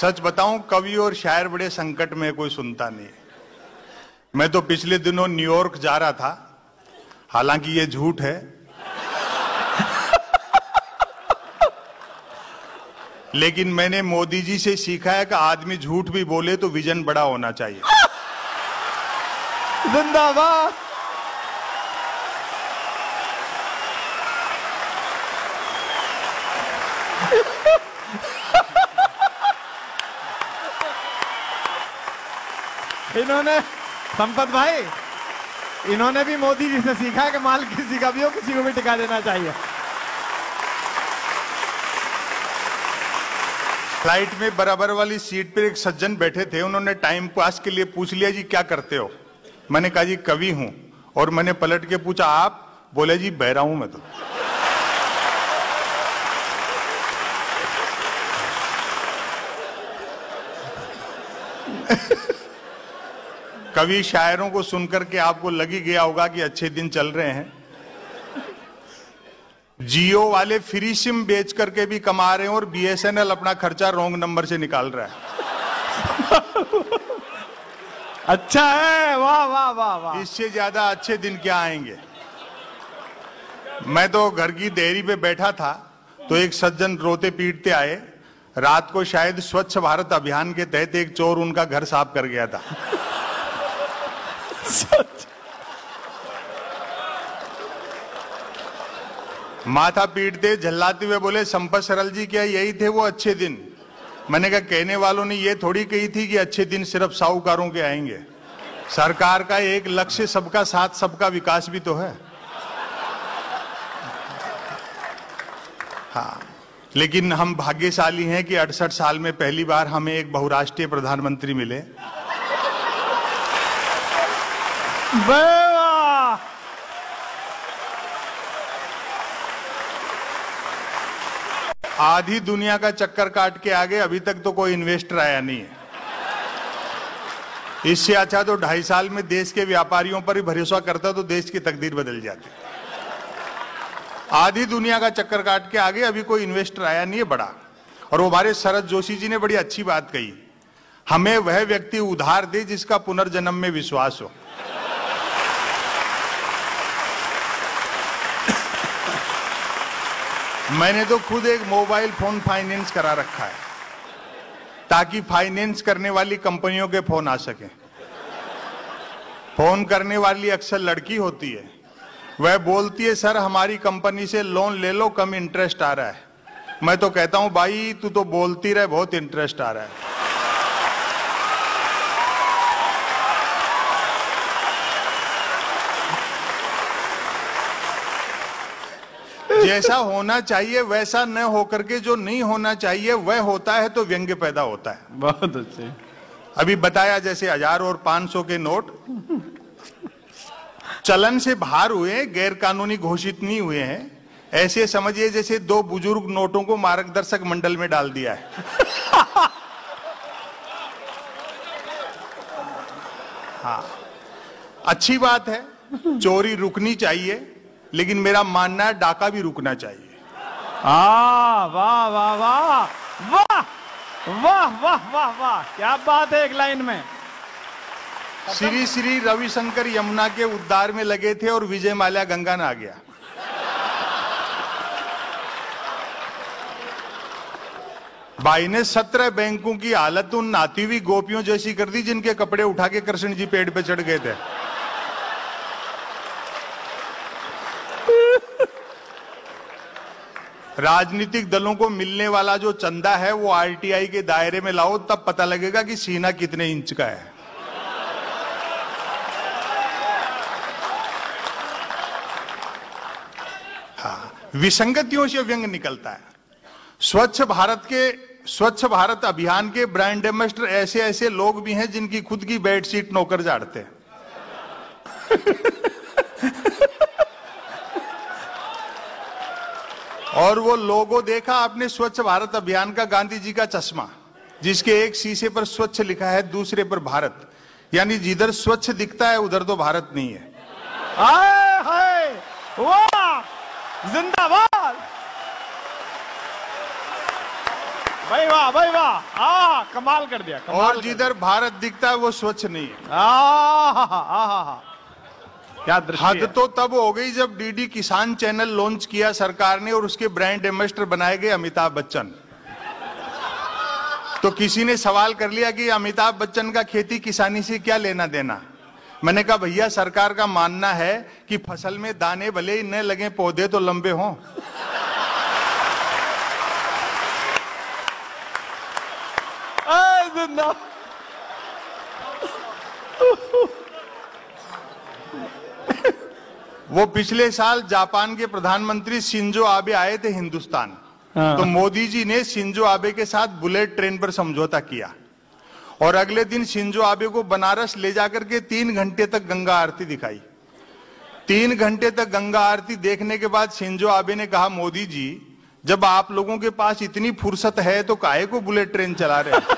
सच बताऊँ, कवि और शायर बड़े संकट में कोई सुनता नहीं। मैं तो पिछले दिनों न्यूयॉर्क जा रहा था। हालाँकि ये झूठ है। लेकिन मैंने मोदी जी से सीखा है कि आदमी झूठ भी बोले तो विजन बड़ा होना चाहिए। जिंदाबाद। इन्होंने, संपत भाई, इन्होंने भी मोदी जी से सीखा है कि माल किसी का भी हो, किसी को भी टिका देना चाहिए। फ़्लाइट में बराबर वाली सीट पर एक सज्जन बैठे थे, उन्होंने टाइम पास के लिए पूछ लिया, जी, क्या करते हो? मैंने कहा, जी, कवि हूँ। और मैंने पलट के पूछा, आप? बोले, जी, बहरा हूँ मैं तो। कवि शायरों को सुनकर के आपको लग ही गया होगा कि अच्छे दिन चल रहे हैं। जियो वाले फ्री सिम बेच करके भी कमा रहे हैं और बीएसएनएल अपना खर्चा रोंग नंबर से निकाल रहा है। अच्छा है वाह वाह वाह वाह। इससे ज़्यादा अच्छे दिन क्या आएँगे? मैं तो घर की देरी पे बैठा था तो एक सज्जन रोते पीटते आए। रात को शायद स्वच्छ भारत अभियान के तहत एक चोर उनका घर साफ़ कर गया था। माथा पीटते झल्लाते हुए बोले संपत सरल जी, क्या यही थे वो अच्छे दिन? मैंने कहा, कहने वालों ने ये थोड़ी कही थी कि अच्छे दिन सिर्फ़ साहूकारों के आएँगे। सरकार का एक लक्ष्य सबका साथ, सबका विकास भी तो है। हाँ लेकिन हम भाग्यशाली हैं कि अड़सठ साल में पहली बार हमें एक बहुराष्ट्रीय प्रधानमंत्री मिले। वाह आधी दुनिया का चक्कर काट के आगे अभी तक तो कोई इन्वेस्टर आया नहीं है। इससे अच्छा तो ढाई साल में देश के व्यापारियों पर ही भरोसा करता तो देश की तकदीर बदल जाती। आधी दुनिया का चक्कर काट के आगे अभी कोई इन्वेस्टर आया नहीं है, बड़ा। और वो हमारे शरद जोशी जी ने बड़ी अच्छी बात कही। हमें वह व्यक्ति उधार दे जिसका पुनर्जन्म में विश्वास हो। मैंने तो खुद एक मोबाइल फ़ोन फाइनेंस करा रखा है, ताकि फाइनेंस करने वाली कंपनियों के फ़ोन आ सके। फ़ोन करने वाली अक्सर लड़की होती है। वह बोलती है, सर, हमारी कंपनी से लोन ले लो, कम इंटरेस्ट आ रहा है। मैं तो कहता हूँ, भाई, तू तो बोलती रहे, बहुत इंटरेस्ट आ रहा है। जैसा होना चाहिए वैसा न होकर के जो नहीं होना चाहिए वह होता है तो व्यंग्य पैदा होता है। बहुत अच्छे। अभी बताया जैसे हज़ार और पाँच सौ के नोट। चलन से बाहर हुए गैर कानूनी घोषित नहीं हुए हैं। ऐसे समझिए जैसे दो बुज़ुर्ग नोटों को मार्गदर्शक मंडल में डाल दिया है। हाँ। अच्छी बात है चोरी रुकनी चाहिए। लेकिन मेरा मानना है डाका भी रुकना चाहिए। आ वाह वाह वाह वाह वाह वाह वाह वाह क्या बात है एक लाइन में। श्री श्री रविशंकर यमुना के उद्धार में लगे थे और विजय माल्या गंगा में आ गया। भाई ने सत्रह बैंकों की हालत उन नाती हुई गोपियों जैसी कर दी जिनके कपड़े उठा के कृष्ण जी पेड़ पे चढ़ गए थे। राजनीतिक दलों को मिलने वाला जो चंदा है, वो आरटीआई के दायरे में लाओ, तब पता लगेगा कि सीना कितने इंच का है। हाँ विसंगतियों से व्यंग निकलता है। स्वच्छ भारत के, स्वच्छ भारत अभियान के ब्रांड एम्बेसडर ऐसे ऐसे लोग भी हैं जिनकी खुद की बेडशीट नौकर झाड़ते हैं। और वो लोगो देखा आपने स्वच्छ भारत अभियान का गांधी जी का चश्मा जिसके एक शीशे पर स्वच्छ लिखा है दूसरे पर भारत। यानी जिधर स्वच्छ दिखता है उधर तो भारत नहीं है। हाय हाय। वाह जिंदाबाद। भाई वाह भाई वाह। आ कमाल कर दिया कमाल और जिधर भारत दिखता है वो स्वच्छ नहीं है। दिया। आहा, आहा, क्या हद तो तब हो गई जब डीडी किसान चैनल लॉन्च किया सरकार ने और उसके ब्रांड एम्बेसडर बनाए गए अमिताभ बच्चन। तो किसी ने सवाल कर लिया कि अमिताभ बच्चन का खेती किसानी से क्या लेना देना? मैंने कहा भैया सरकार का मानना है कि फ़सल में दाने भले ही न लगे पौधे तो लंबे हों। ऐ वो पिछले साल जापान के प्रधानमंत्री सिंजो आबे आए थे हिंदुस्तान हाँ। तो मोदी जी ने सिंजो आबे के साथ बुलेट ट्रेन पर समझौता किया और अगले दिन सिंजो आबे को बनारस ले जाकर के तीन घंटे तक गंगा आरती दिखाई तीन घंटे तक गंगा आरती देखने के बाद सिंजो आबे ने कहा मोदी जी जब आप लोगों के पास इतनी फुर्सत है तो काहे को बुलेट ट्रेन चला रहे हैं?"